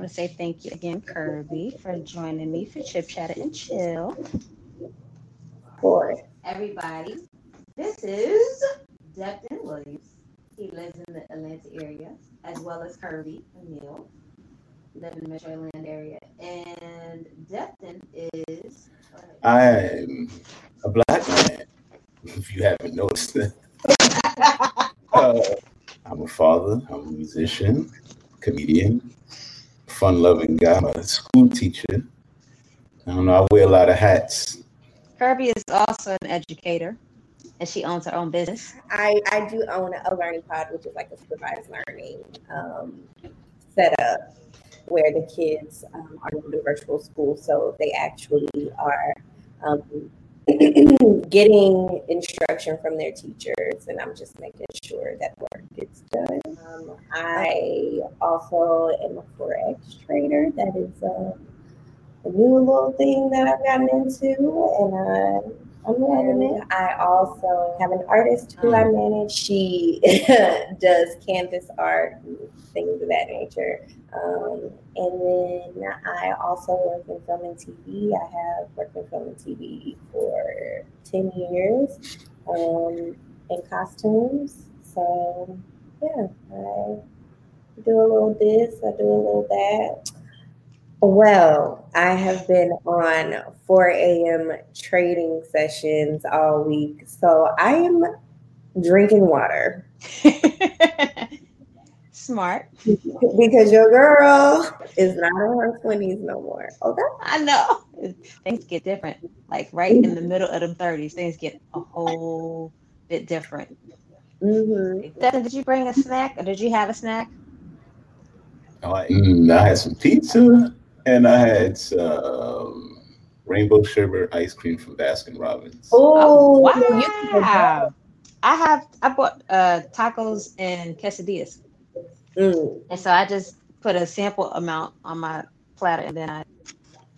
want to say thank you again, Kirby, for joining me for Chip Chat and Chill. For Everybody, this is Depton Williams. He lives in the Atlanta area, as well as Kirby Emil, live in the Metro Atlanta area. And Depton is. I'm a black man, if you haven't noticed. uh, I'm a father, I'm a musician, comedian, fun loving guy, I'm a school teacher. I don't know, I wear a lot of hats. Kirby is also an educator, and she owns her own business. I, I do own a learning pod, which is like a supervised learning um, setup where the kids um, are in the virtual school. So they actually are um, getting instruction from their teachers, and I'm just making sure that work gets done. Um, I also am a forex trader. That is uh, a new little thing that I've gotten into, and uh, I'm loving it. I also have an artist who I manage. She does canvas art and things of that nature. Um, and then I also work in film and TV. I have worked in film and TV for 10 years um, in costumes. So, yeah, I do a little this, I do a little that. Well, I have been on 4 a.m. trading sessions all week. So I am drinking water. Smart. because your girl is not in her 20s no more. Okay. I know. Things get different. Like right in the middle of the 30s, things get a whole bit different. Mm-hmm. Devin, did you bring a snack or did you have a snack? Oh, I, mm, I had some pizza and I had some rainbow sherbet ice cream from Baskin Robbins. Oh, wow. I have I bought uh tacos and quesadillas. Mm. And so I just put a sample amount on my platter and then I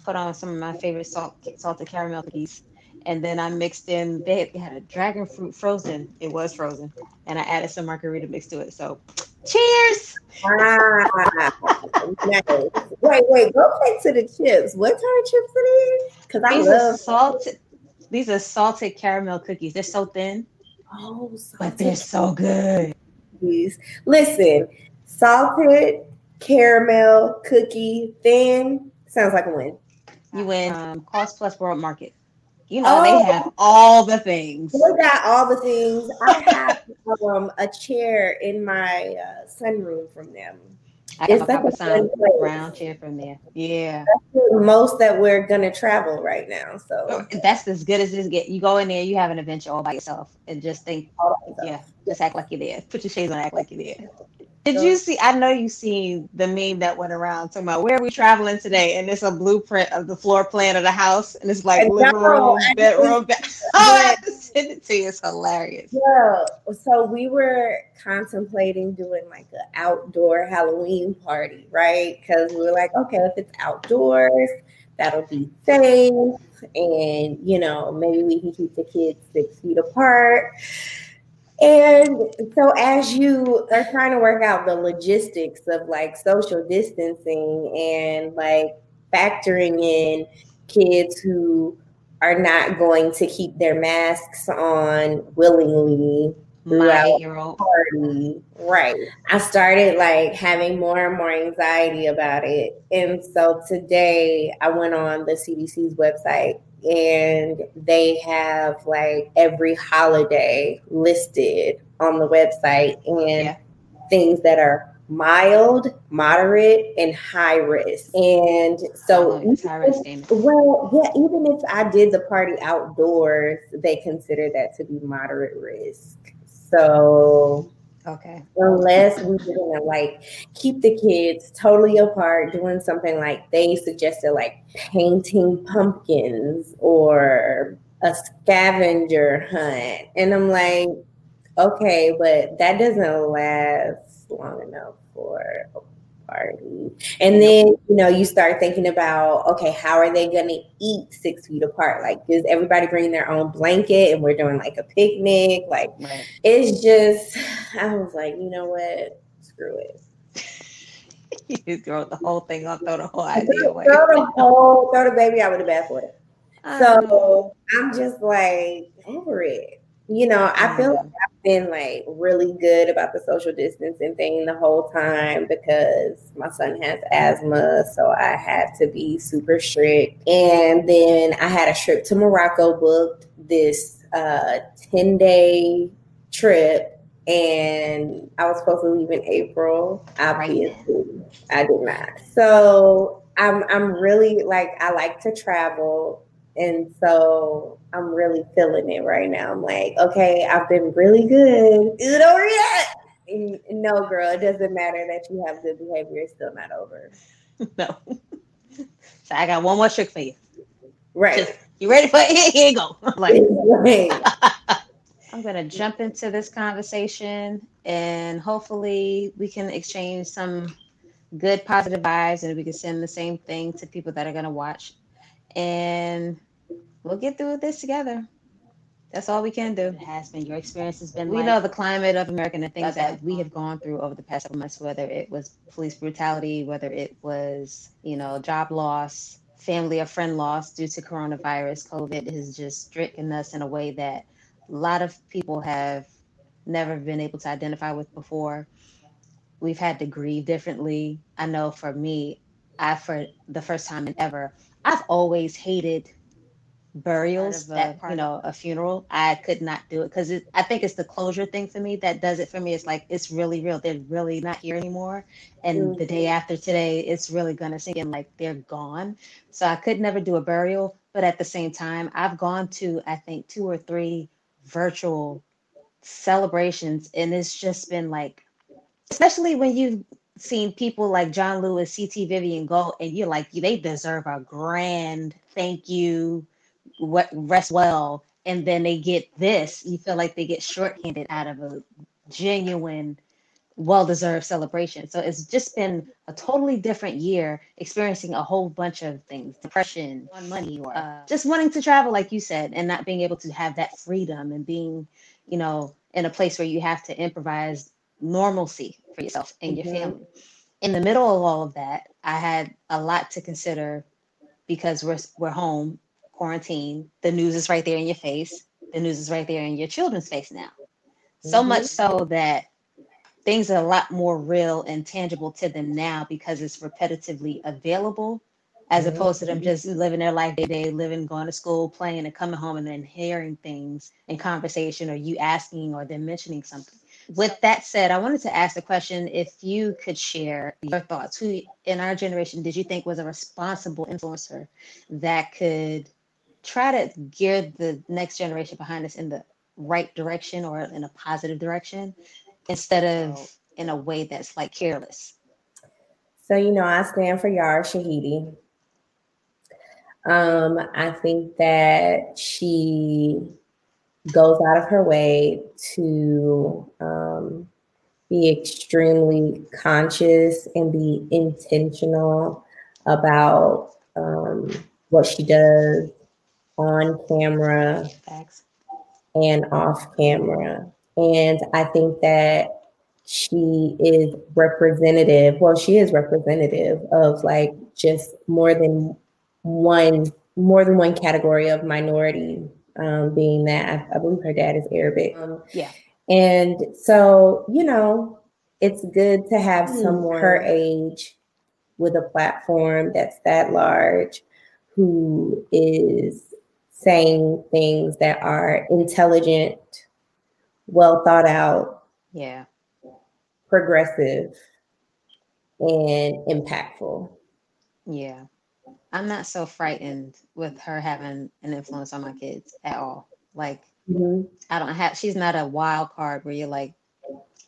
put on some of my favorite salt salted caramel cookies. And then I mixed in they had a dragon fruit frozen. It was frozen. And I added some margarita mix to it. So cheers. Ah, nice. Wait, wait, go back to the chips. What kind of chips it is? Because I These love are salted these are salted caramel cookies. They're so thin, oh, but they're so good. Listen, salted caramel cookie thin sounds like a win. You win um, Cost Plus World Market. You know, they Oh. have all the things. We got all the things. I have um, a chair in my uh, sunroom from them. I It's got my like Papasan brown chair from there. Yeah. The Most that we're gonna travel right now. So That's as good as this get. You go in there, you have an adventure all by yourself and just think, all that stuff. yeah, just act like you're there. Put your shades on, act like you're there. Did you see? I know you seen the meme that went around talking about where are we traveling today, and it's a blueprint of the floor plan of the house, and it's like living room, bedroom. Bed- oh, I have to send it to you. It's hilarious. Yeah. So we were contemplating doing like an outdoor Halloween party, right? Because we were like, okay, if it's outdoors, that'll be safe. And, you know, maybe we can keep the kids six feet apart. And so, as you are trying to work out the logistics of like social distancing and like factoring in kids who are not going to keep their masks on willingly My Throughout. eight-year-old. party. Right. I started like having more and more anxiety about it. And so today I went on the CDC's website and they have like every holiday listed on the website and Yeah. things that are mild, moderate, and high risk. And so Oh, it's high risk, well, yeah, even if I did the party outdoors, they consider that to be moderate risk. So Okay. unless we were gonna like keep the kids totally apart, doing something like they suggested, like painting pumpkins or a scavenger hunt, and I'm like, okay, but that doesn't last long enough for party. And then you know you start thinking about okay, how are they gonna eat six feet apart? Like, does everybody bring their own blanket and we're doing like a picnic? Like, Right. it's just I was like, you know what? Screw it. you throw the whole thing up, throw the whole idea away. Throw the whole, throw the baby out with the bathwater. So I'm just like over it. You know, I feel like I've been like really good about the social distancing thing the whole time because my son has asthma, so I had to be super strict. And then I had a trip to Morocco booked this uh 10 day trip and I was supposed to leave in April. Obviously, I did not. So I'm I'm really like I like to travel, and so I'm really feeling it right now. I'm like, okay, I've been really good. Is it over yet? No, girl, it doesn't matter that you have good behavior. It's still not over. no. So I got one more trick for you. Right. Just, you ready for it? Here you go. like, I'm going to jump into this conversation and hopefully we can exchange some good positive vibes and we can send the same thing to people that are going to watch. And we'll get through this together. That's all we can do. It has been your experience has been. We like, know the climate of America and the things that we have gone through over the past couple months, whether it was police brutality, whether it was you know job loss, family or friend loss due to coronavirus. COVID has just stricken us in a way that a lot of people have never been able to identify with before. We've had to grieve differently. I know for me, I for the first time in ever, I've always hated burials that you know a funeral. I could not do it because i think it's the closure thing for me that does it for me. It's like it's really real. They're really not here anymore. And mm-hmm. the day after today it's really gonna sink in like they're gone. So i could never do a burial but at the same time i've gone to i think two or three virtual celebrations and it's just been like especially when you've seen people like john lewis ct vivian go and you're like they deserve a grand thank you rest well. And then they get this you feel like they get shorthanded out of a genuine well-deserved celebration. So it's just been a totally different year experiencing a whole bunch of things depression money or uh, just wanting to travel like you said and not being able to have that freedom and being you know in a place where you have to improvise normalcy for yourself and your mm-hmm. family in the middle of all of that i had a lot to consider because we're we're home quarantine the news is right there in your face the news is right there in your children's face now so mm-hmm. much so that things are a lot more real and tangible to them now because it's repetitively available as mm-hmm. opposed to them just living their life day day living going to school playing and coming home and then hearing things in conversation or you asking or them mentioning something with that said i wanted to ask the question if you could share your thoughts who in our generation did you think was a responsible influencer that could try to gear the next generation behind us in the right direction or in a positive direction instead of in a way that's like careless? So, you know, I stand for Yara Shahidi. Um, I think that she goes out of her way to um, be extremely conscious and be intentional about um, what she does on camera Thanks. and off camera. And I think that she is representative. Well, she is representative of like just more than one, more than one category of minority. Um, being that I, I, believe her dad is Arabic. Um, yeah. And so, you know, it's good to have mm, someone her age with a platform that's that large who is saying things that are intelligent, well thought out, yeah, progressive, and impactful. Yeah. I'm not so frightened with her having an influence on my kids at all. Like mm-hmm. I don't have she's not a wild card where you're like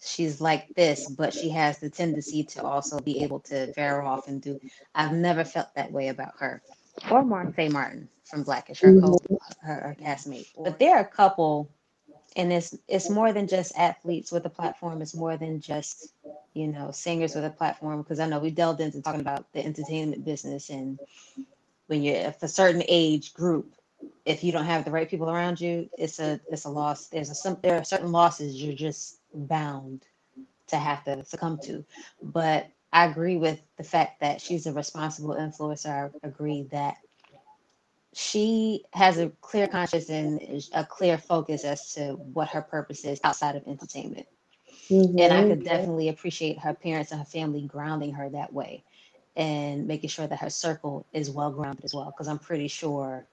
she's like this, but she has the tendency to also be able to veer off and do I've never felt that way about her. Or Martin Faye Martin from Blackish, her co her, her castmate. But there are a couple, and it's it's more than just athletes with a platform. It's more than just you know singers with a platform. Because I know we delved into talking about the entertainment business, and when you're a certain age group, if you don't have the right people around you, it's a it's a loss. There's a some there are certain losses you're just bound to have to succumb to. But I agree with the fact that she's a responsible influencer. I agree that she has a clear conscience and a clear focus as to what her purpose is outside of entertainment. Mm-hmm. And I could definitely appreciate her parents and her family grounding her that way and making sure that her circle is well grounded as well. Because I'm pretty sure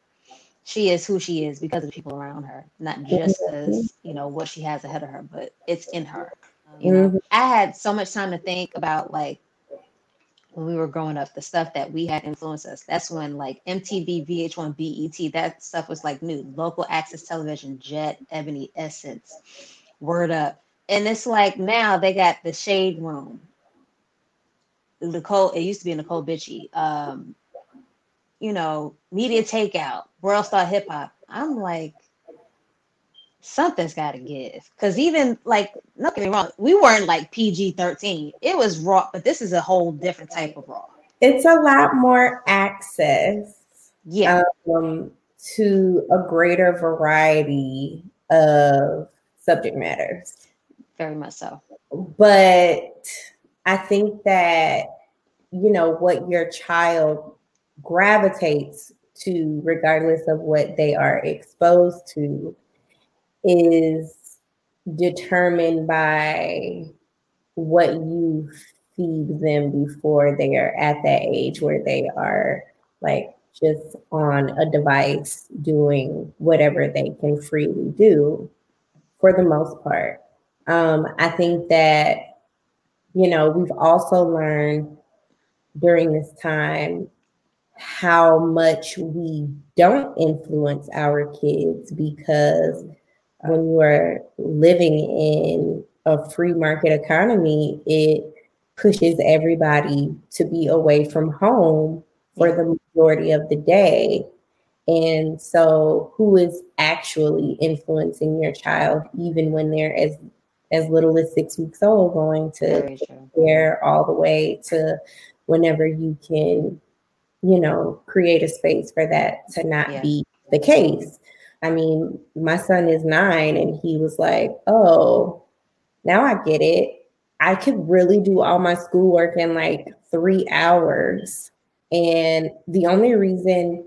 she is who she is because of the people around her, not just as you know what she has ahead of her, but it's in her. You know, mm-hmm. I had so much time to think about like when we were growing up, the stuff that we had influenced us. That's when like MTV, VH1, BET, that stuff was like new. Local access television, Jet, Ebony, Essence, Word Up. And it's like now they got the Shade Room. Necole, it used to be Necole Bitchie. Um, you know, Media Takeout, World Star Hip Hop. I'm like, something's got to give. Because even like, don't me wrong, we weren't like PG 13. It was raw, but this is a whole different type of raw. It's a lot more access. Yeah. Um, to a greater variety of subject matters. Very much so. But I think that, you know, what your child gravitates to, regardless of what they are exposed to, is determined by what you feed them before they are at that age where they are like just on a device doing whatever they can freely do for the most part. Um, I think that, you know, we've also learned during this time how much we don't influence our kids because when you are living in a free market economy, it pushes everybody to be away from home for the majority of the day. And so who is actually influencing your child even when they're as as little as six weeks old, going to there all the way to whenever you can, you know, create a space for that to not yeah. be the case. I mean, my son is nine and he was like, oh, now I get it. I could really do all my schoolwork in like three hours. And the only reason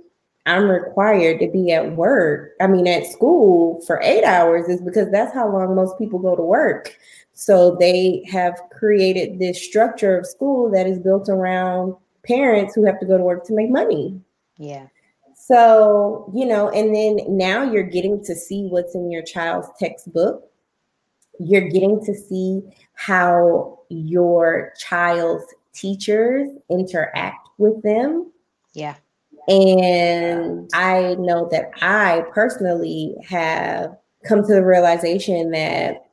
I'm required to be at work, I mean, at school for eight hours is because that's how long most people go to work. So they have created this structure of school that is built around parents who have to go to work to make money. Yeah. So, you know, and then now you're getting to see what's in your child's textbook. You're getting to see how your child's teachers interact with them. Yeah. And I know that I personally have come to the realization that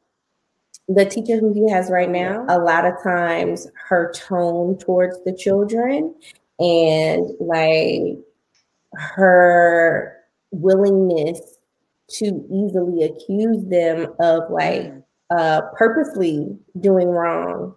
the teacher who he has right now, a lot of times her tone towards the children and like her willingness to easily accuse them of like mm. uh, purposely doing wrong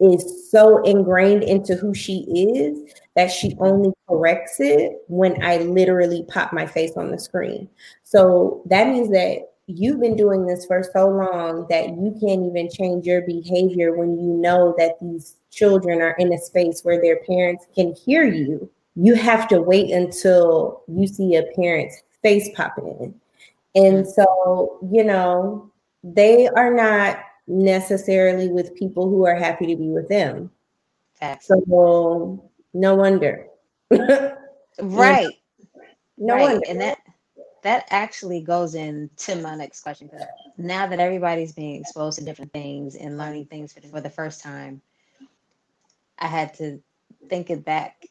is so ingrained into who she is that she only corrects it when I literally pop my face on the screen. So that means that you've been doing this for so long that you can't even change your behavior when you know that these children are in a space where their parents can hear you you have to wait until you see a parent's face popping in. And so, you know, they are not necessarily with people who are happy to be with them. So, no wonder. right. No right. wonder. And that that actually goes into my next question. Now that everybody's being exposed to different things and learning things for the first time, I had to think it back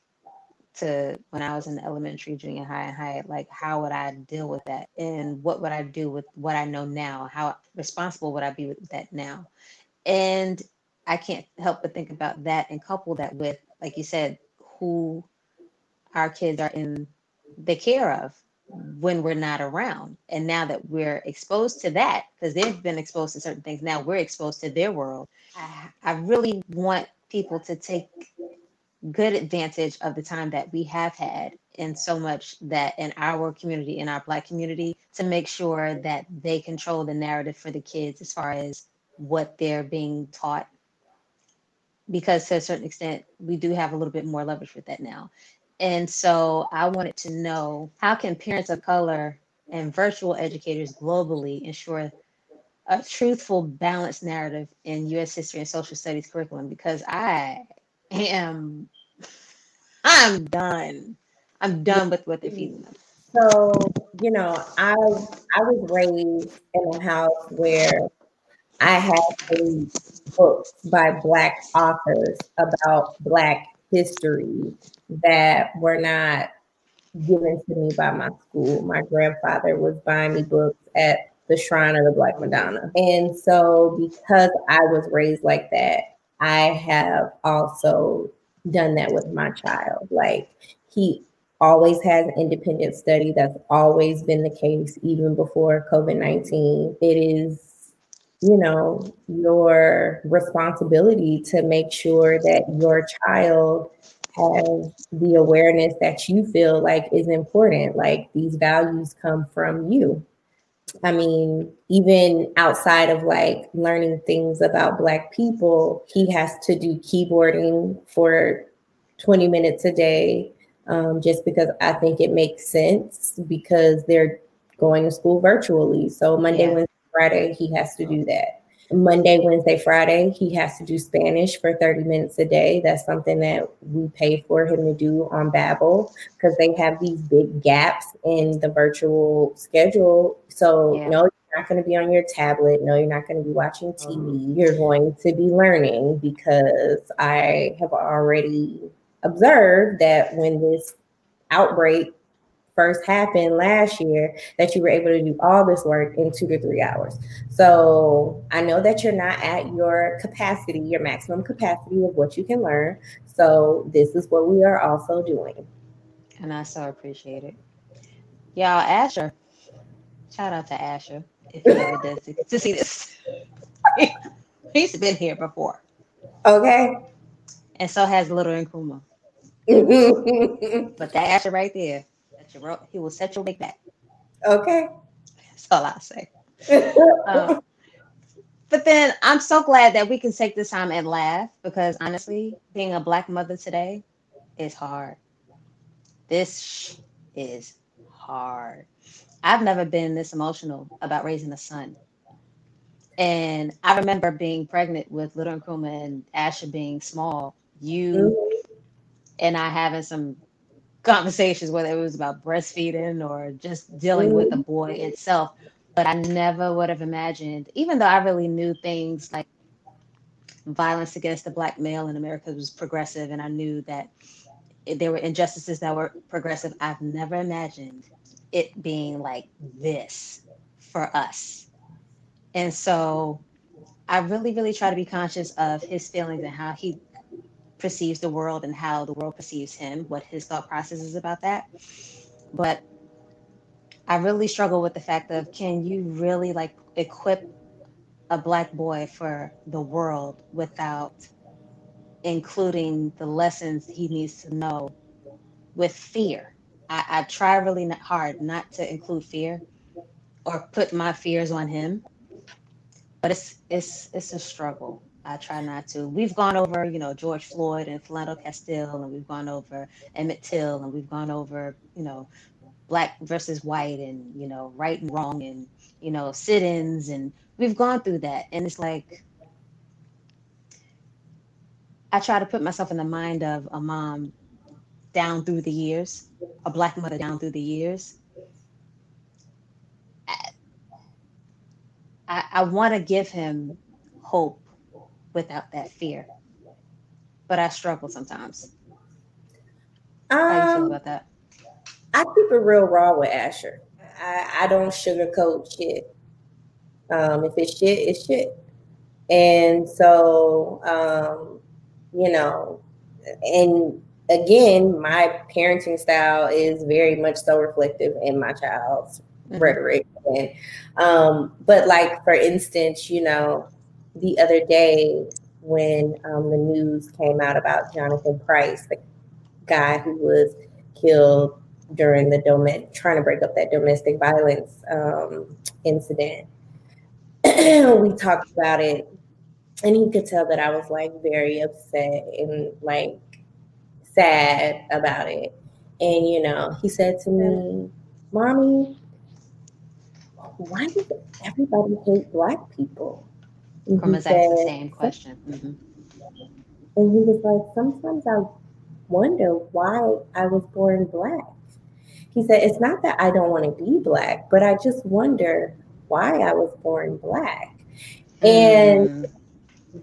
to when I was in elementary, junior high, and high, like how would I deal with that? And what would I do with what I know now? How responsible would I be with that now? And I can't help but think about that and couple that with, like you said, who our kids are in the care of when we're not around. And now that we're exposed to that, because they've been exposed to certain things, now we're exposed to their world. I, I really want people to take good advantage of the time that we have had and so much that in our community in our black community to make sure that they control the narrative for the kids as far as what they're being taught because to a certain extent, we do have a little bit more leverage with that now. And so I wanted to know how can parents of color and virtual educators globally ensure a truthful, balanced narrative in U.S. history and social studies curriculum? Because I am, I'm done. I'm done with what they're feeding them. So, you know, I I was raised in a house where I had books by Black authors about Black history that were not given to me by my school. My grandfather was buying me books at the Shrine of the Black Madonna. And so, because I was raised like that, I have also done that with my child. Like, he always has independent study. That's always been the case, even before COVID 19. It is, you know, your responsibility to make sure that your child has the awareness that you feel like is important. Like these values come from you. I mean, even outside of like learning things about Black people, he has to do keyboarding for 20 minutes a day um, just because I think it makes sense because they're going to school virtually. So Monday, yeah. Wednesday, Friday, he has to do that. Monday, Wednesday, Friday, he has to do Spanish for 30 minutes a day. That's something that we pay for him to do on Babbel because they have these big gaps in the virtual schedule. So, yeah. no, you're not going to be on your tablet. No, you're not going to be watching TV. Mm-hmm. You're going to be learning because I have already observed that when this outbreak first happened last year that you were able to do all this work in two to three hours. So I know that you're not at your capacity, your maximum capacity of what you can learn. So this is what we are also doing. And I so appreciate it. Y'all, Asher. Shout out to Asher if he ever does to, to see this. He's been here before. Okay. And so has Little Nkrumah. but that Asher right there, your, he will set your wig back. Okay. That's all I say. um, but then I'm so glad that we can take this time and laugh because honestly, being a black mother today is hard. This is hard. I've never been this emotional about raising a son. And I remember being pregnant with Little Nkrumah and Asher being small. You mm-hmm. and I having some conversations, whether it was about breastfeeding or just dealing with the mm-hmm. boy itself. But I never would have imagined, even though I really knew things like violence against the black male in America was progressive, and I knew that there were injustices that were progressive. I've never imagined it being like this for us. And so I really, really try to be conscious of his feelings and how he perceives the world and how the world perceives him, what his thought process is about that. But I really struggle with the fact of can you really like equip a black boy for the world without including the lessons he needs to know with fear. I, I try really not hard not to include fear or put my fears on him, but it's it's it's a struggle. I try not to. We've gone over, you know, George Floyd and Philando Castile, and we've gone over Emmett Till, and we've gone over, you know, black versus white, and you know, right and wrong, and you know, sit-ins, and we've gone through that, and it's like I try to put myself in the mind of a mom down through the years, a black mother down through the years. I, I want to give him hope without that fear. But I struggle sometimes. Um, How you feel um, about that? I keep it real raw with Asher. I, I don't sugarcoat shit. Um, if it's shit, it's shit. And so, um, you know, and again, my parenting style is very much so reflective in my child's mm-hmm. rhetoric. And um, but like for instance, you know, the other day when um, the news came out about Jonathan Price, the guy who was killed during the dom- trying to break up that domestic violence um, incident. we talked about it and he could tell that I was like very upset and like sad about it. And you know, he said to me, "Mommy, why does everybody hate black people?" And From said, the same question. Mm-hmm. And he was like, "Sometimes I wonder why I was born black." He said, "It's not that I don't want to be black, but I just wonder why I was born black." And mm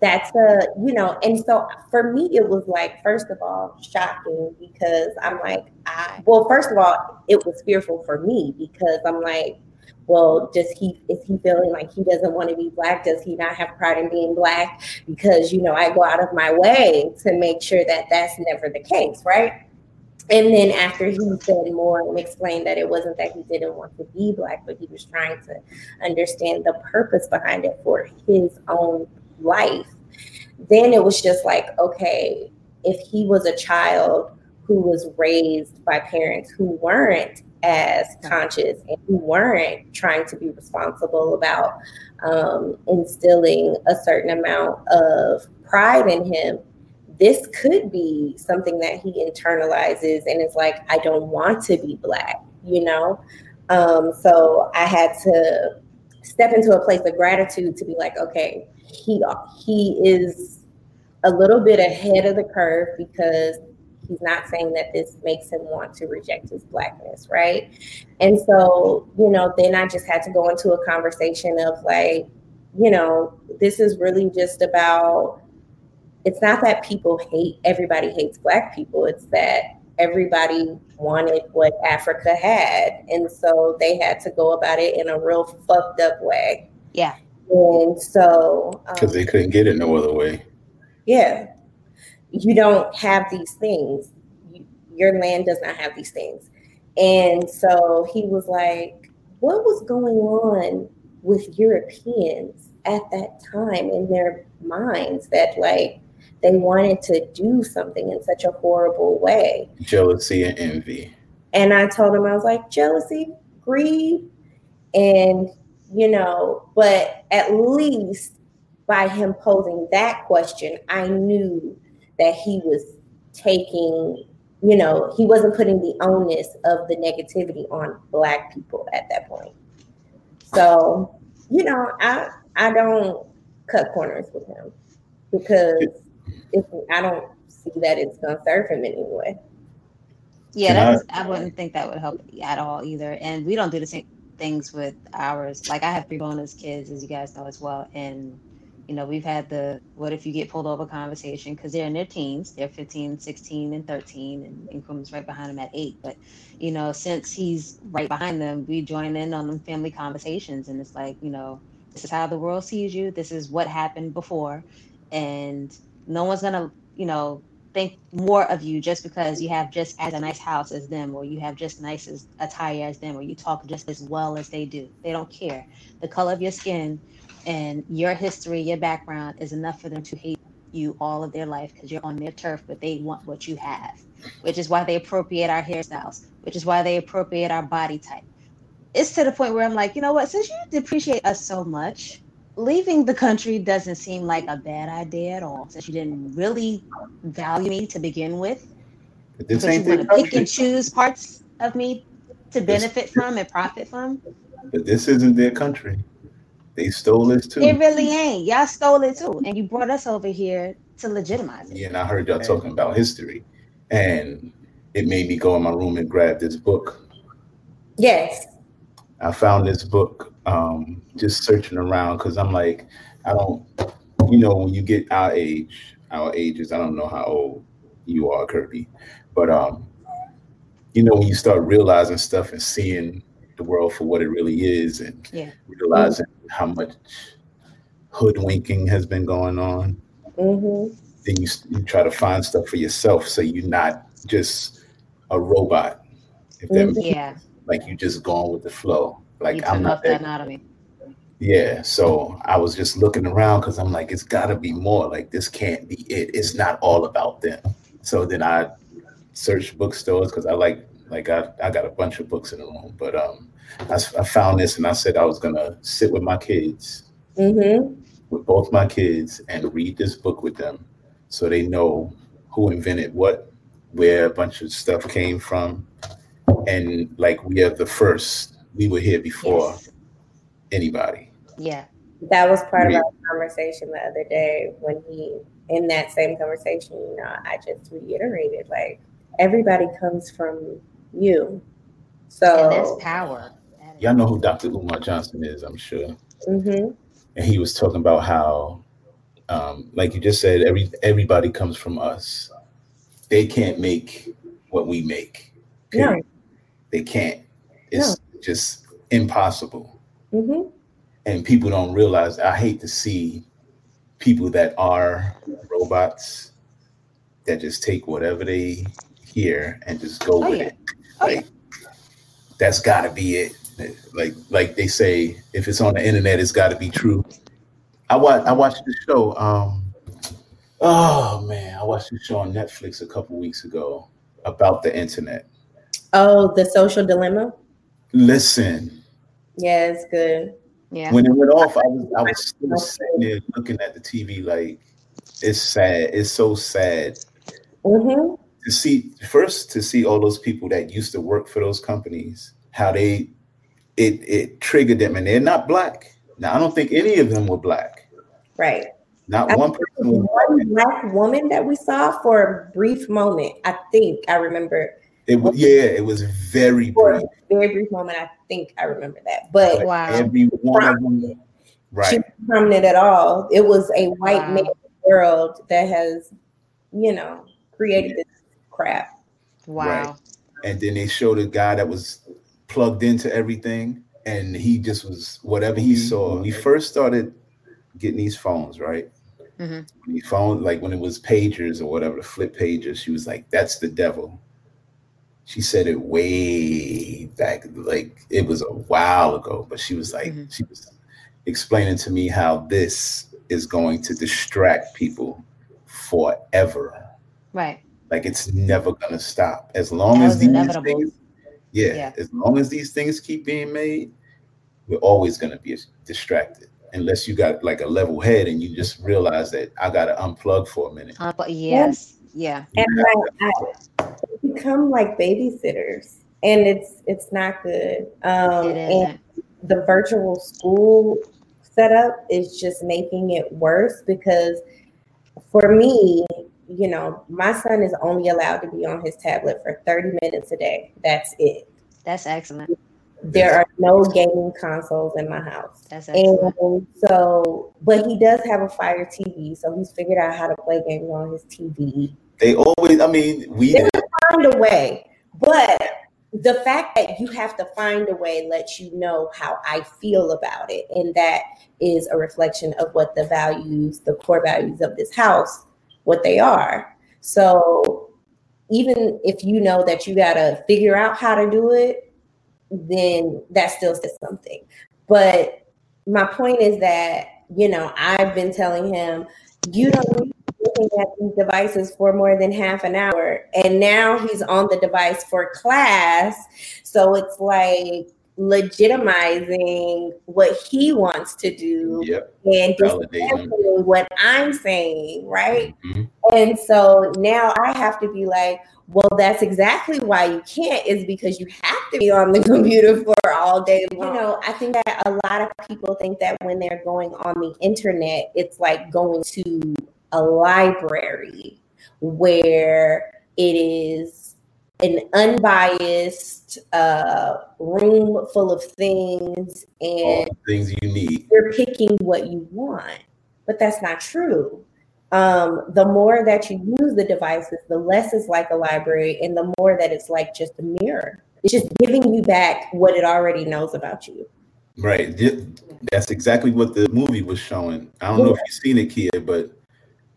that's a you know and so for me it was like first of all shocking because i'm like i well first of all it was fearful for me because i'm like well does he is he feeling like he doesn't want to be black? Does he not have pride in being black? Because you know i go out of my way to make sure that that's never the case right? And then after he said more and explained that it wasn't that he didn't want to be black but he was trying to understand the purpose behind it for his own life, then it was just like, okay, if he was a child who was raised by parents who weren't as conscious and who weren't trying to be responsible about um, instilling a certain amount of pride in him, this could be something that he internalizes and is like, I don't want to be black, you know? Um, so I had to step into a place of gratitude to be like, okay, he he is a little bit ahead of the curve because he's not saying that this makes him want to reject his blackness, right? And so, you know, then I just had to go into a conversation of like, you know, this is really just about it's not that people hate everybody hates black people, it's that everybody wanted what Africa had. And so they had to go about it in a real fucked up way. Yeah. And so, because um, they couldn't get it no other way. Yeah, you don't have these things. You, your land does not have these things. And so he was like, "What was going on with Europeans at that time in their minds that like they wanted to do something in such a horrible way?" Jealousy and envy. And I told him, I was like, jealousy, greed, and you know, but at least by him posing that question, I knew that he was taking, you know, he wasn't putting the onus of the negativity on black people at that point. So, you know, I I don't cut corners with him because if I don't see that it's gonna serve him anyway. Yeah, that's I wouldn't think that would help at all either. And we don't do the same things with ours. Like I have three bonus kids, as you guys know as well, and you know we've had the what if you get pulled over conversation? Because they're in their teens they're 15 16 and 13 and Nkrumah's right behind them at 8 but you know since he's right behind them we join in on them family conversations and it's like you know this is how the world sees you this is what happened before and no one's gonna you know think more of you just because you have just as a nice house as them or you have just nice as attire as them or you talk just as well as they do. They don't care. The color of your skin and your history your background is enough for them to hate you all of their life because you're on their turf but they want what you have which is why they appropriate our hairstyles which is why they appropriate our body type it's to the point where i'm like you know what since you depreciate us so much leaving the country doesn't seem like a bad idea at all, since you didn't really value me to begin with. Ain't you want to pick and choose parts of me to benefit this, from and profit from. But this isn't their country. They stole this too. It really ain't. Y'all stole it too, and you brought us over here to legitimize it. Yeah, and I heard y'all talking about history, and it made me go in my room and grab this book. Yes. I found this book um, just searching around because I'm like, I don't, you know, when you get our age, our ages, I don't know how old you are, Kirby, but um, you know, when you start realizing stuff and seeing the world for what it really is, and yeah. realizing mm-hmm. How much hoodwinking has been going on, mm-hmm. then you, you try to find stuff for yourself so you're not just a robot. If that mm-hmm. yeah like you just going with the flow. Like you I'm not that anatomy. Yeah, so I was just looking around because I'm like, it's got to be more. Like this can't be it. It's not all about them. So then I searched bookstores because I like like I, I got a bunch of books in the room, but um, I, I found this and I said I was gonna sit with my kids mm-hmm. with both my kids and read this book with them so they know who invented what, where a bunch of stuff came from. And like we are the first, we were here before Yes. anybody. Yeah. That was part Yeah. of our conversation the other day when he, in that same conversation, you know, I just reiterated like everybody comes from you. And that's power. Y'all know who Dr. Umar Johnson is, I'm sure. mhm, And he was talking about how, um, like you just said, every everybody comes from us. They can't make what we make. no. They can't. It's just impossible. mhm, and people don't realize i hate to see people that are robots that just take whatever they hear and just go Oh, with yeah. it Oh, like that's got to be it like like they say if it's on the internet it's got to be true i watch i watched the show um oh man i watched the show on netflix a couple weeks ago about the internet Oh, the social dilemma. listen Yeah, it's good. Yeah. when it went off, I was I was still sitting there looking at the TV like it's sad. It's so sad hmm to see first to see all those people that used to work for those companies, how they it it triggered them, and they're not black. Now I don't think any of them were black. Right. Not I one person was One black woman that we saw for a brief moment. I think I remember It was yeah, it was very for brief. a very brief moment. I think I remember that, but But Wow. every one of them, she wasn't prominent at all. It was a white Wow. man world that has, you know, created this crap. Wow. and then they showed a guy that was plugged into everything and he just was whatever he saw when we first started getting these phones right Mhm. when the phone like when it was pagers or whatever flip pagers she was like that's the devil she said it way back like it was a while ago but she was like Mhm. she was explaining to me how this is going to distract people forever Right. like it's never gonna stop as long That as was these inevitable. things, yeah, Yeah. as long as these things keep being made, we're always gonna be distracted unless you got like a level head and you just realize that I gotta unplug for a minute. Uh, but yes. Yeah. And have I, I become like babysitters, and it's it's not good. Um, It and the virtual school setup is just making it worse because for me, you know, my son is only allowed to be on his tablet for 30 minutes a day. That's it. That's excellent. There are no gaming consoles in my house. That's excellent. And so, but he does have a Fire TV, so he's figured out how to play games on his TV. they always I mean we They find a way, but the fact that you have to find a way lets you know how I feel about it, and that is a reflection of what the values, the core values of this house, what they are. So even if you know that you got to figure out how to do it, then that still says something. But my point is that, you know, I've been telling him, you don't need to be looking at these devices for more than half an hour. And now he's on the device for class. So it's like legitimizing what he wants to do yep, and dismantling what I'm saying, right? Mhm. And so now I have to be like, well, that's exactly why you can't, is because you have to be on the computer for all day long. You know, I think that a lot of people think that when they're going on the internet, it's like going to a library where it is an unbiased uh, room full of things and things you need. you're picking what you want, but that's not true. Um, the more that you use the devices, the less it's like a library, and the more that it's like just a mirror. It's just giving you back what it already knows about you. Right. That's exactly what the movie was showing. I don't know if you've seen it, Kia, but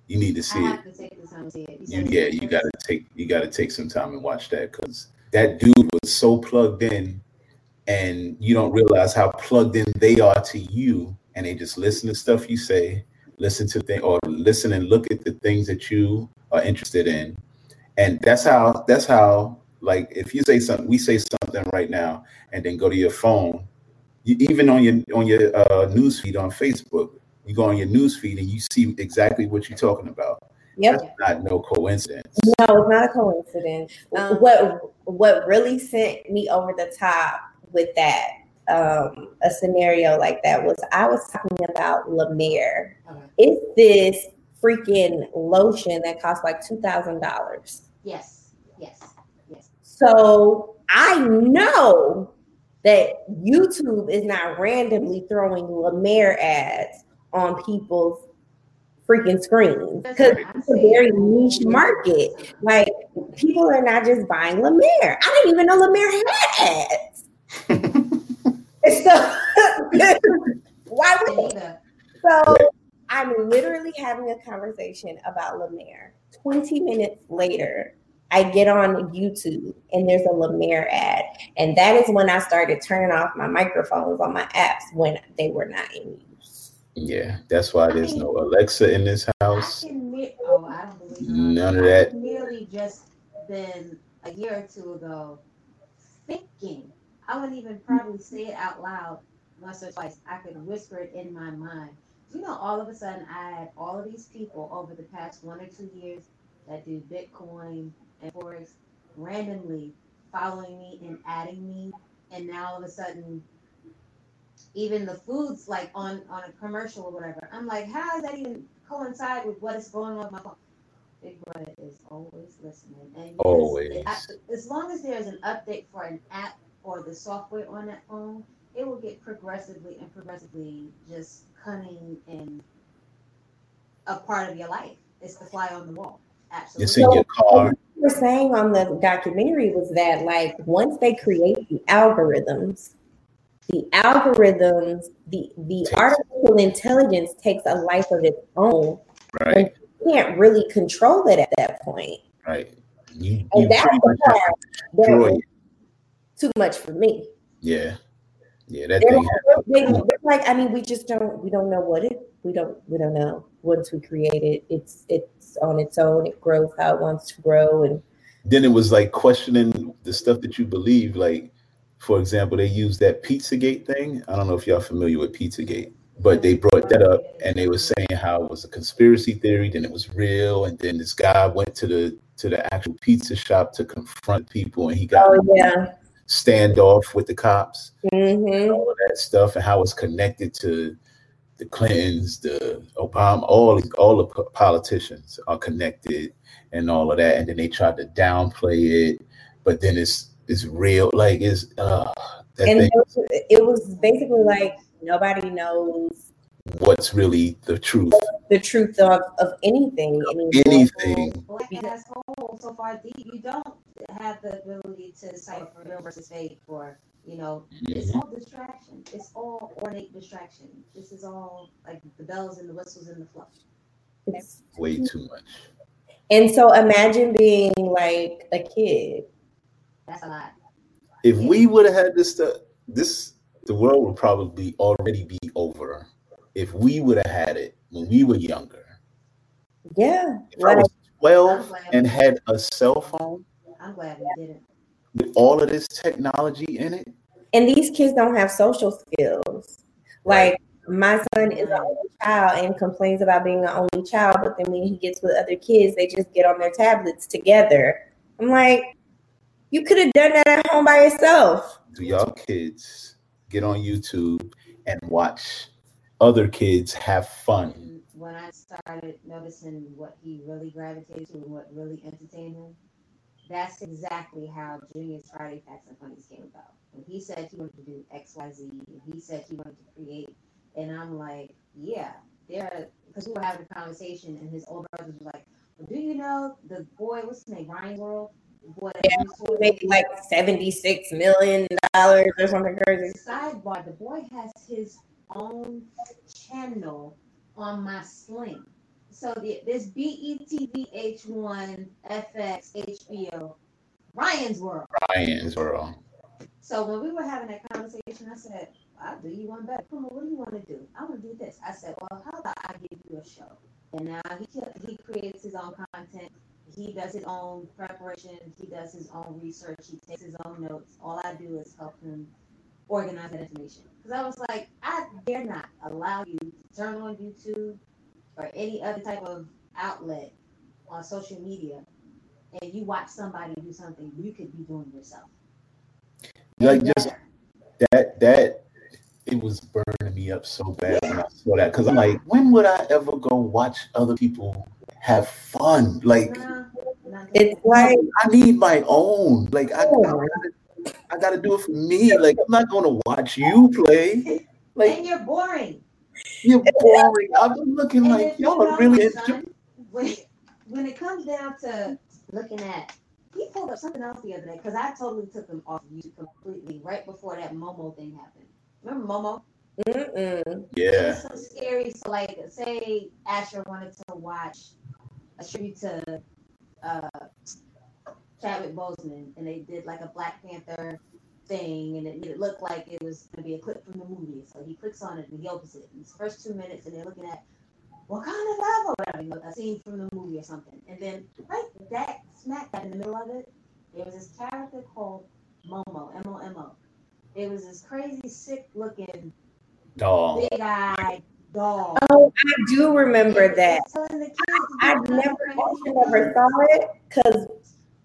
you need to see it. to take the time to see it. You, yeah, you gotta take you gotta take some time and watch that because that dude was so plugged in, and you don't realize how plugged in they are to you, and they just listen to stuff you say, listen to things, or listen and look at the things that you are interested in, and that's how that's how like if you say something, we say something right now, and then go to your phone, you, even on your on your uh, news feed on Facebook, you go on your news feed and you see exactly what you're talking about. Yep. That's not no coincidence. No, it's not a coincidence. Um, what what really sent me over the top with that um, a scenario like that was I was talking about La Mer. Okay. It's this freaking lotion that costs like two thousand dollars. Yes, yes, yes. So I know that YouTube is not randomly throwing La Mer ads on people's freaking screens because it's a very niche market. Like people are not just buying Mer. I didn't even know La Mer had ads. so why would they? So I'm literally having a conversation about La Mer. 20 minutes later, I get on YouTube and there's a Mer ad. And that is when I started turning off my microphones on my apps when they were not in use. Yeah, that's why there's no Alexa in this house. Oh, I don't believe. None of that. I've merely just been a year or two ago thinking. I wouldn't even probably say it out loud once or twice. I could whisper it in my mind. You know, all of a sudden, I had all of these people over the past one or two years that do Bitcoin and Forex randomly following me and adding me. And now all of a sudden, even the foods like on on a commercial or whatever. I'm like, how does that even coincide with what is going on with my phone? Big Brother is always listening, and yes, Always. I- as long as there's an update for an app or the software on that phone, it will get progressively and progressively just cunning and a part of your life. It's the fly on the wall. Absolutely. It's in your car. you were saying on the documentary was that like once they create the algorithms the algorithms the the artificial intelligence takes a life of its own Right, you can't really control it at that point right. You, you that's the part that destroy was it. too much for me Yeah, yeah. That They're thing. like- they're like i mean we just don't we don't know what it we don't we don't know once we create it it's it's on its own it grows how it wants to grow and Then it was like questioning the stuff that you believe. Like, for example, they used that Pizzagate thing. I don't know if y'all familiar with Pizzagate, but they brought that up and they were saying how it was a conspiracy theory, then it was real, and then this guy went to the to the actual pizza shop to confront people, and he got oh yeah standoff with the cops. hmm all of that stuff and how it's connected to the Clintons, the Obama, all all the politicians are connected and all of that. And then they tried to downplay it, but then it's it's real. Like it's uh, and it was, it was basically like nobody knows what's really the truth. the truth of, of anything. I Anything. black ass hole so far deep. You don't have the ability to decipher real versus fake, or you know, it's all distraction. It's all ornate distraction. This is all like the bells and the whistles and the fluff. it's- Way too much. and so imagine being like a kid. That's a lot. If we would have had this stuff, this the world would probably already be over. If we would have had it when we were younger. Yeah. If I was 12 and had a cell phone I'm glad we didn't. with all of this technology in it, and these kids don't have social skills. Like my son is an only child and complains about being an only child, but then when he gets with other kids, they just get on their tablets together. I'm like, you could have done that at home by yourself. do y'all kids get on YouTube and watch other kids have fun? When I started noticing what he really gravitated to and what really entertained him, that's exactly how Junior's Friday Facts and Funnies came about. When he said he wanted to do X, Y, Z, and he said he wanted to create, and I'm like, yeah, there, because we were having a conversation, and his older brothers was like, well, do you know the boy, what's his name, Ryan World? The boy that Yeah, Bruce He Willis- made like $76 million or something crazy. Sidebar: The boy has his own channel on my Sling. So the, there's E BET VH1, FX, HBO, Ryan's World. Ryan's world. So when we were having that conversation, I said, "I'll do you one better. Come on, what do you want to do? I want to do this." I said, "Well, how about I give you a show?" And now he he creates his own content. He does his own preparation. He does his own research. He takes his own notes. All I do is help him organize that information. Because I was like, I dare not allow you to turn on YouTube or any other type of outlet on social media and you watch somebody do something you could be doing yourself. Like just that that it was burning me up so bad when I saw that because I'm like, when would I ever go watch other people have fun? Like Nah, nah, It's like I need my own. Like I, I, gotta, I gotta do it for me. Like I'm not gonna watch you play. Like and you're boring. you're boring. I'm looking And like you y'all are really my enjoying. when, when it comes down to looking at, he pulled up something else the other day because I totally took him off YouTube completely right before that Momo thing happened. Remember Momo? mm-mm. Yeah. It's so scary. So, like, say Asher wanted to watch a tribute to uh, Chadwick Boseman, and they did like a Black Panther thing, and it, it looked like it was going to be a clip from the movie. So he clicks on it and he opens it. And it's the first two minutes, and they're looking at Wakanda Forever, whatever, you know, a scene from the movie or something. And then right that smack dab in the middle of it, there was this character called Momo, M O M O. It was this crazy, sick looking, Dog. big eyed dog. Oh, I do remember that. I never. I never saw it because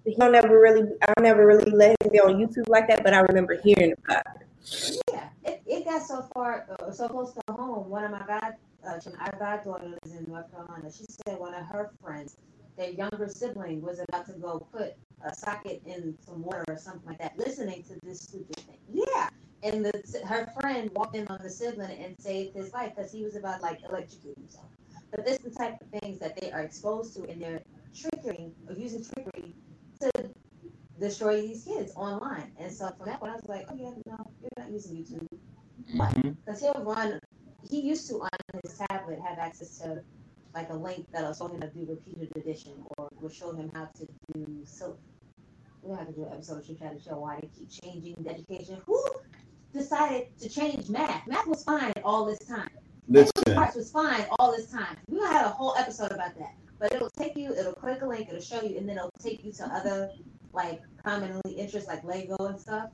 he don't never really, I never really let him be on YouTube like that. But I remember hearing about it. Yeah, it, it got so far, uh, so close to home. One of my god, uh, our goddaughter lives in North Carolina. She said one of her friends, their younger sibling, was about to go put a socket in some water or something like that, listening to this stupid thing. Yeah, and the her friend walked in on the sibling and saved his life because he was about like electrocute himself. But this is the type of things that they are exposed to, and they're tricking or using trickery to destroy these kids online. And so from that point, I was like, oh yeah, no, you're not using YouTube because mm-hmm. he'll run. He used to on his tablet have access to like a link that'll show him how to do repeated addition, or will show him how to do so. We'll have to do an episode True Chat to show why they keep changing the education. Who decided to change math? Math was fine all this time. Listen, Parts was fine all this time. We gonna a whole episode about that. But it'll take you, it'll click a link, it'll show you, and then it'll take you to other like commonly interests like Lego and stuff.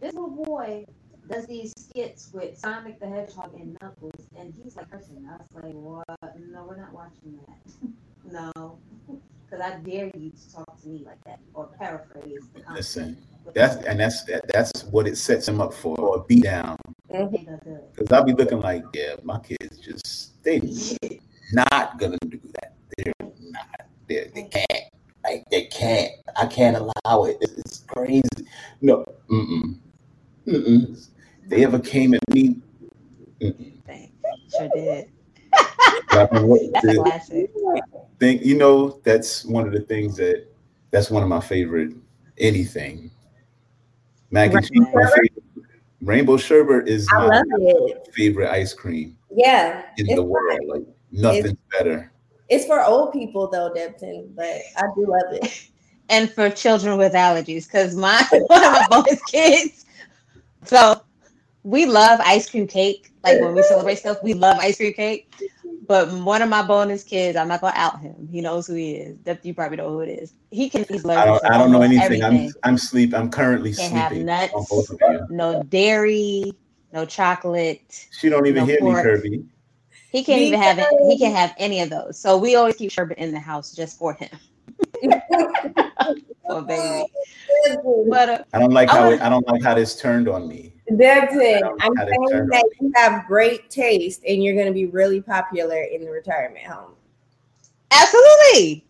This little boy does these skits with Sonic the Hedgehog and Knuckles, and he's like cursing. I was like, what? No, we're not watching that. no. Because I dare you to talk to me like that or paraphrase the listen. That's and that's that, that's what it sets him up for a beat down. They go good. Because I'll be looking like, yeah, my kids just they not gonna do that. They're not. They're, they can't. Like they can't. I can't allow it. It's, it's crazy. No. Mm-mm. Mm-mm. They ever came at me. Thanks. Sure did. What That's a the classic. thing, you know, that's one of the things that that's one of my favorite anything. Mac and cheese, Rainbow my favorite. Rainbow sherbet is I my favorite ice cream Yeah, in the world. Like nothing's better. it's for old people though, Debton. But I do love it. and for children with allergies because my one of my bonus kids. So we love ice cream cake. Like when we celebrate stuff, we love ice cream cake. But one of my bonus kids, I'm not gonna out him. He knows who he is. Def- You probably know who it is. He can. He's I don't. I don't know anything. I'm. I'm sleep. I'm currently Can't have nuts. on both of you. No dairy, no chocolate. She don't even No hear me. Kirby. He can't Me even have it. He can't have any of those. So we always keep sherbet in the house just for him, for baby. But uh, I don't like how. wanna- It, I don't like how this turned on me. Debton, don't I'm know how to saying that you have great taste and you're going to be really popular in the retirement home. absolutely,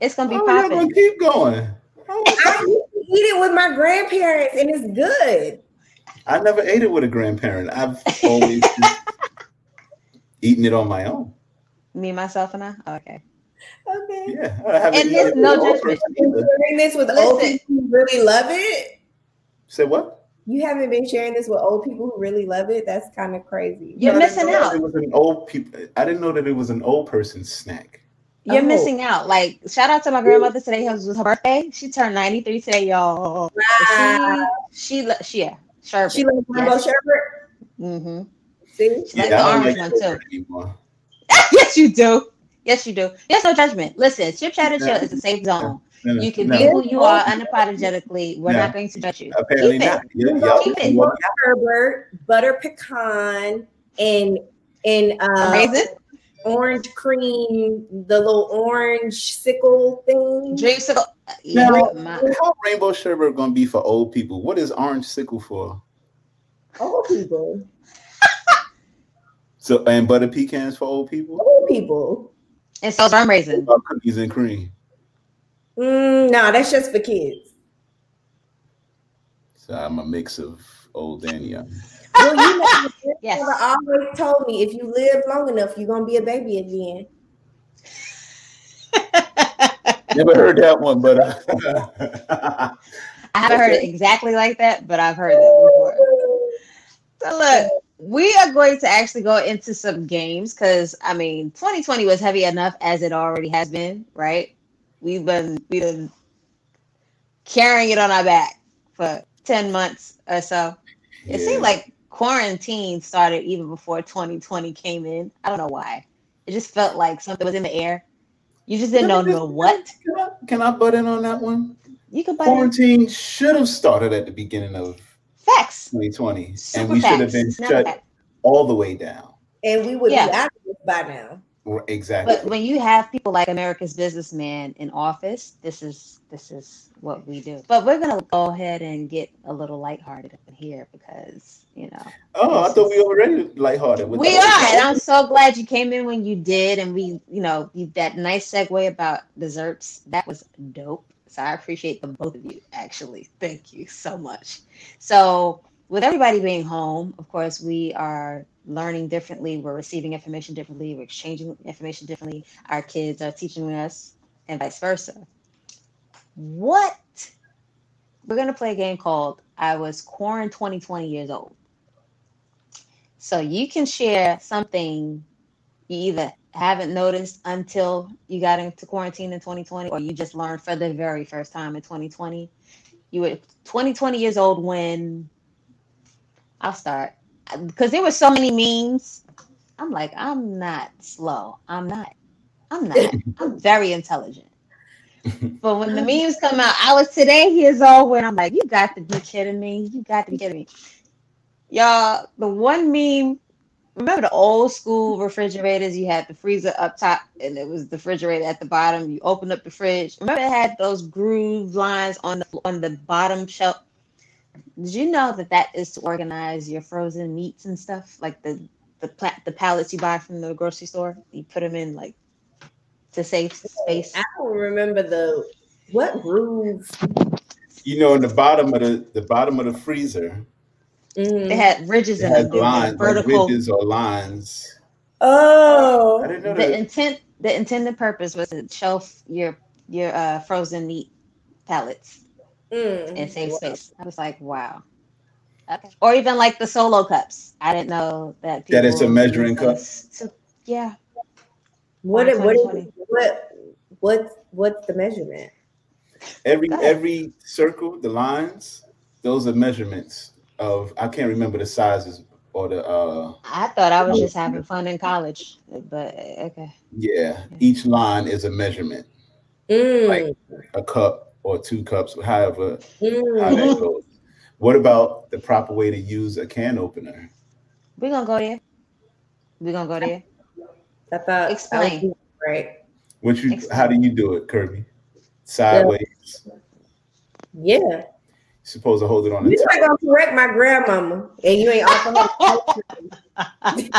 it's gonna be Oh, you're gonna keep going. I used to eat it with my grandparents and it's good. I never ate it with a grandparent. I've always eaten it on my own. Me, myself, and I. Oh, okay. Okay. Yeah, I haven't And eaten there's no with judgment. person Been either. sharing this with old people really love it. Say what? You haven't been sharing this with old people who really love it. That's kind of crazy. You're I didn't missing out. It was an old people. I didn't know that it was an old person snack. You're Oh. missing out. Like, shout out to my grandmother today. It was her birthday. She turned 93 today, y'all. Wow. She, she, she, yeah, sherbet. She loves rainbow Yes. sherbet. mm-hmm. See? Like I the orange one, sherbet anymore. yes, you do. Yes, you do. There's no judgment. Listen, Chip Chat and Chill is a safe zone. No, no, You can no. be who you are unapologetically. We're No. not going to judge you. Apparently Keep it. not. Yeah, Rainbow y'all- Keep it. y'all- sherbet, butter pecan, and and uh, Raisin? orange cream, the little orange sickle thing. Dreamsicle. Now, Yeah, how rainbow sherbet gonna be for old people? What is orange sickle for? Old people. So and butter pecans for old people? Old people. and so is rum raisin. Cookies and cream. Mm, no, that's just for kids. So I'm a mix of old and young. Well, you know, Yes. always told me if you live long enough, you're gonna be a baby again. Never heard that one, but uh, I haven't heard it exactly like that, but I've heard that before. So look, we are going to actually go into some games because I mean, 2020 was heavy enough as it already has been, right? We've been we've been carrying it on our back for 10 months or so. It yeah. seemed like quarantine started even before 2020 came in. I don't know why. It just felt like something was in the air. You just didn't know, know what. Can I, can I butt in on that one? You could buy it. Quarantine should have started at the beginning of Facts. 2020, and Super we should have been Snap shut all the way down. And we would Yeah. be out of this by now. Exactly. But when you have people like America's businessman in office, this is this is what we do. But we're gonna go ahead and get a little lighthearted up in here because you know oh, I thought we already lighthearted. we are, and I'm so glad you came in when you did, and we, you know, you, that nice segue about desserts that was dope. So I appreciate the both of you. Actually, thank you so much. So with everybody being home, of course, we are learning differently. We're receiving information differently. We're exchanging information differently. Our kids are teaching us, and vice versa. What? We're gonna play a game called "I was Quarant 20, 20 years old." So you can share something you either haven't noticed until you got into quarantine in 2020, or you just learned for the very first time in 2020. You were 20, 20 years old when I'll start because there were so many memes. I'm like, I'm not slow. I'm not. I'm not. I'm very intelligent. But when the memes come out, I was today years old when I'm like, you got to be kidding me. You got to be kidding me. Y'all, the one meme, remember the old school refrigerators? You had the freezer up top and it was the refrigerator at the bottom. You opened up the fridge. Remember it had those groove lines on the on the bottom shelf? Did you know that that is to organize your frozen meats and stuff? Like the the pla- the pallets you buy from the grocery store, you put them in like to save space. I don't remember the what groove. You know, in the bottom of the the bottom of the freezer, Mhm. They had ridges it in has them, they lines, like vertical. ridges or lines. I Oh, didn't know the that. intent the intended purpose was to shelf your your uh, frozen meat pallets Mm. and save space. I was like, wow. Okay. Or even like the solo cups. I didn't know that. That it's a measuring cup? those to- yeah. What Or what 2020. what what what's the measurement? Every Go ahead. every circle, the lines, those are measurements of. I can't remember the sizes or the. uh I thought I was just having fun in college, but okay. Yeah, each line is a measurement, Mm. Like- a cup or two cups, however how Mm. that goes. What about the proper way to use a can opener? We're gonna go there. We're gonna go there. I thought Explain. doing right. What you? Explain. How do you do it, Kirby? Sideways. Yeah, You're supposed to hold it on the you're not gonna correct my grandmama, and you ain't also.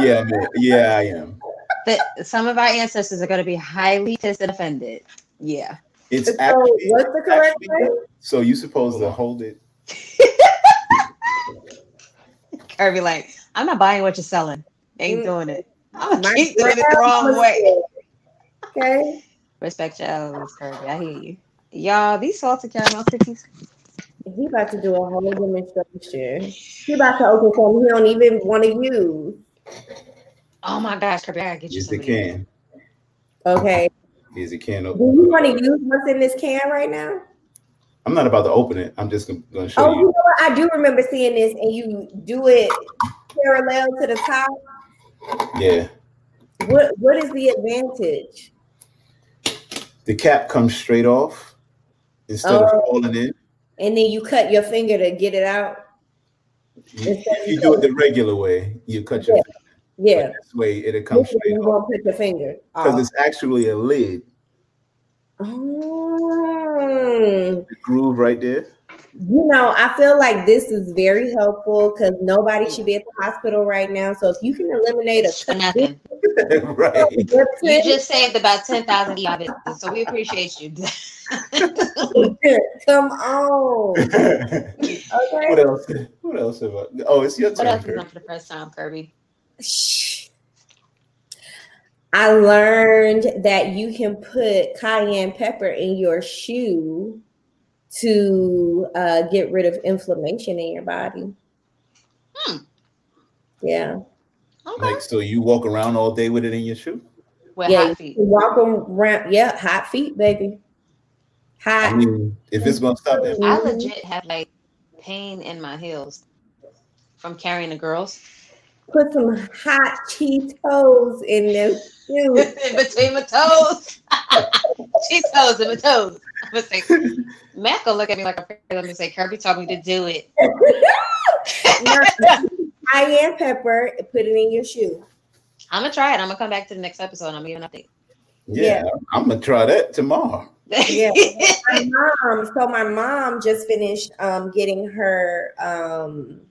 Yeah, man. yeah, I am. But some of our ancestors are gonna be highly pissed and offended. Yeah. It's so actually what's the correct actually- way? so you're supposed to hold it. Kirby, like, I'm not buying what you're selling. Ain't Mm. doing it. I'm gonna My keep doing it the wrong way. Okay. Respect your elders, Kirby. I hear you. Y'all, these salted caramel cookies. He about to do a whole demonstration. He about to open something he don't even want to use. Oh my gosh, Kirby, I gotta get you Yes, some it of these. can. Okay. Is it can Do you want to use what's in this can right now? I'm not about to open it. I'm just going to show you. Oh, you you. know what? I do remember seeing this, and you do it parallel to the top. Yeah. What What is the advantage? The cap comes straight off instead of Oh. falling in. And then you cut your finger to get it out. You, you do it the regular way. You cut your. Yeah. Yeah, this way it'll come This way straight you won't put your finger. Because off. it's actually a lid. Mm. The groove right there. You know, I feel like this is very helpful because nobody should be at the hospital right now. So if you can eliminate a For nothing. right. You just saved about ten thousand of it, so we appreciate you. come on. Okay. What else? What else have I? Oh, it's your what turn. else is on for the first time, Kirby? Shh. I learned that you can put cayenne pepper in your shoe to uh, get rid of inflammation in your body. Hmm. Yeah. Okay. Like, so you walk around all day with it in your shoe? With yeah, hot feet. you walk around. Yeah, hot feet, baby. I Hot. mean, if it's gonna stop that, I Mhm. legit have like pain in my heels from carrying the girls Put some hot Cheetos in them shoes. in between my toes. She's toes in my toes. I'm gonna say, Matt gonna look at me like I'm crazy. Let me say, Kirby told me to do it. Cayenne pepper. Put it in your shoe. I'm gonna try it. I'm gonna come back to the next episode. I'm gonna give an update. yeah, I'm gonna try that tomorrow. Yeah. my mom so my mom just finished um, getting her um,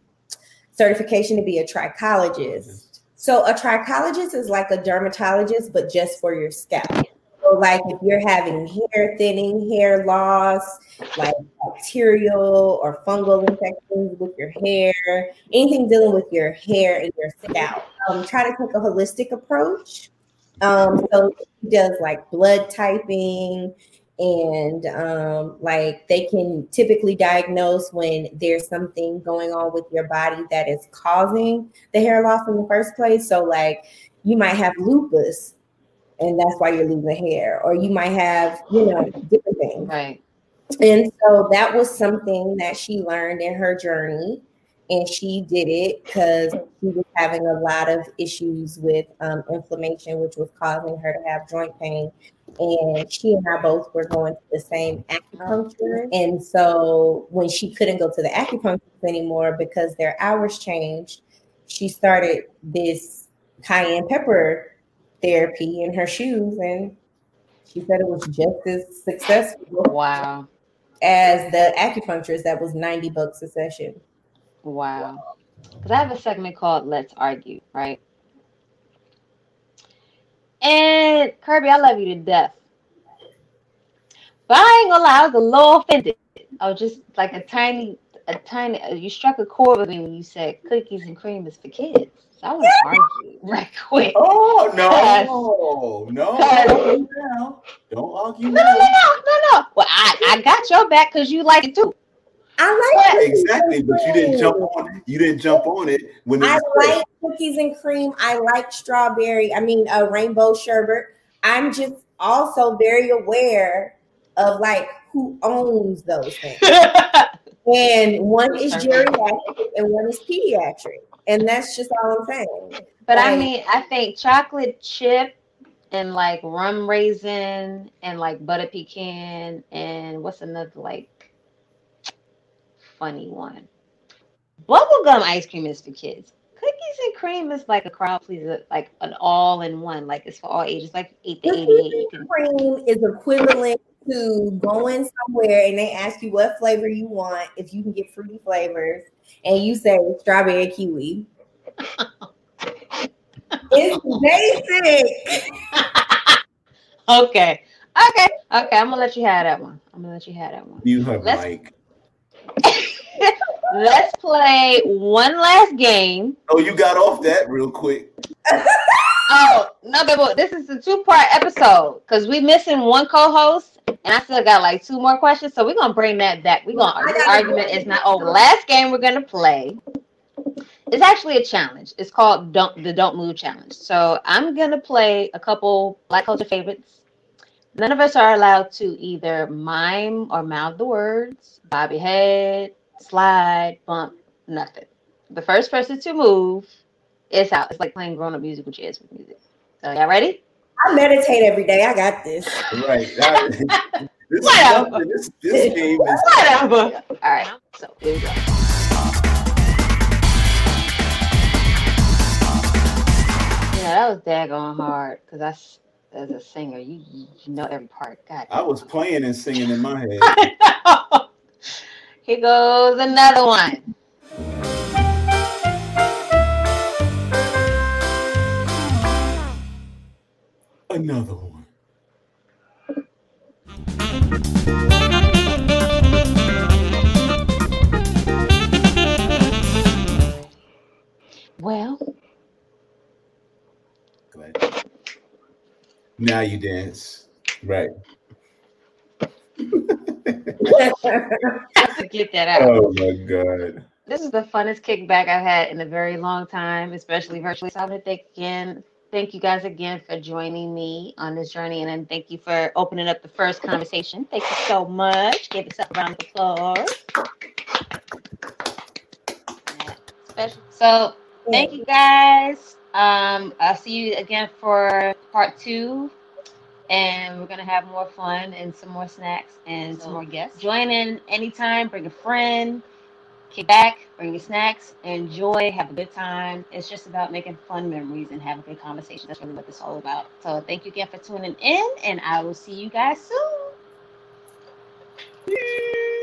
certification to be a trichologist so a trichologist is like a dermatologist but just for your scalp. So like if you're having hair thinning hair loss like bacterial or fungal infections with your hair anything dealing with your hair and your scalp um, try to take a holistic approach. Um, so she does like blood typing and um, like they can typically diagnose when there's something going on with your body that is causing the hair loss in the first place. So like you might have lupus and that's why you're losing hair, or you might have, you know, different things. right. And so that was something that she learned in her journey. And she did it because she was having a lot of issues with um, inflammation, which was causing her to have joint pain. And she and I both were going to the same acupuncture. And so when she couldn't go to the acupuncturist anymore because their hours changed, she started this cayenne pepper therapy in her shoes. And she said it was just as successful Wow. as the acupuncturist that was 90 bucks a session. Wow. Because I have a segment called Let's Argue, right? And Kirby, I love you to death. But I ain't gonna lie, I was a little offended. I was just like a tiny, a tiny, uh, you struck a chord with me when you said cookies and cream is for kids. So I was argue right quick. Oh Yes. no, no, don't argue No, no, no, no, no. Well, I, I got your back because you like it too. I like cookies Exactly, but you didn't jump on it. You didn't jump on it when it I was fresh. like cookies and cream. I like strawberry. I mean, a rainbow sherbet. I'm just also very aware of like who owns those things. And one is geriatric and one is pediatric. And that's just all I'm saying. But I mean, I think chocolate chip and like rum raisin and like butter pecan and what's another like funny one? Bubblegum ice cream is for kids. Cookies and cream is like a crowd pleaser, like an all in one, like it's for all ages, like eight to Cookies 88. You and cream is equivalent to going somewhere and they ask you what flavor you want, if you can get fruity flavors, and you say strawberry kiwi. it's basic. Okay. Okay. Okay. I'm gonna let you have that one. I'm gonna let you have that one. You have Let's- Mike. Let's play one last game. Oh, you got off that real quick. Oh no, baby, this is a two-part episode because we're missing one co-host, and I still got like two more questions. So we're gonna bring that back. We're gonna I this argument is not over. Last game we're gonna play is actually a challenge. It's called "Don't the Don't Move Challenge." So I'm gonna play a couple Black culture favorites. None of us are allowed to either mime or mouth the words, bob your head, slide, bump, nothing. The first person to move is out. It's like playing grown-up musical chairs with music. So y'all ready? I meditate every day. I got this. Right. That- this, is Whatever. this, this game is Whatever. All right. So here we go. Yeah, that was daggone hard because I, s- as a singer, you, you know every part. God. I was playing and singing in my head. Here goes another one. Another one. Now you dance. Right. to get that out. Oh my god. This is the funnest kickback I've had in a very long time, especially virtually. So I want to thank again, thank you guys again for joining me on this journey, and then thank you for opening up the first conversation. Thank you so much. Give yourself a round of applause. Special. So thank you guys. Um, I'll see you again for part two, and we're gonna have more fun and some more snacks and so some more guests. Join in anytime. Bring a friend. Kick back, bring your snacks, enjoy, have a good time. It's just about making fun memories and having good conversation. That's really what this all about. So thank you again for tuning in, and I will see you guys soon. Yeah.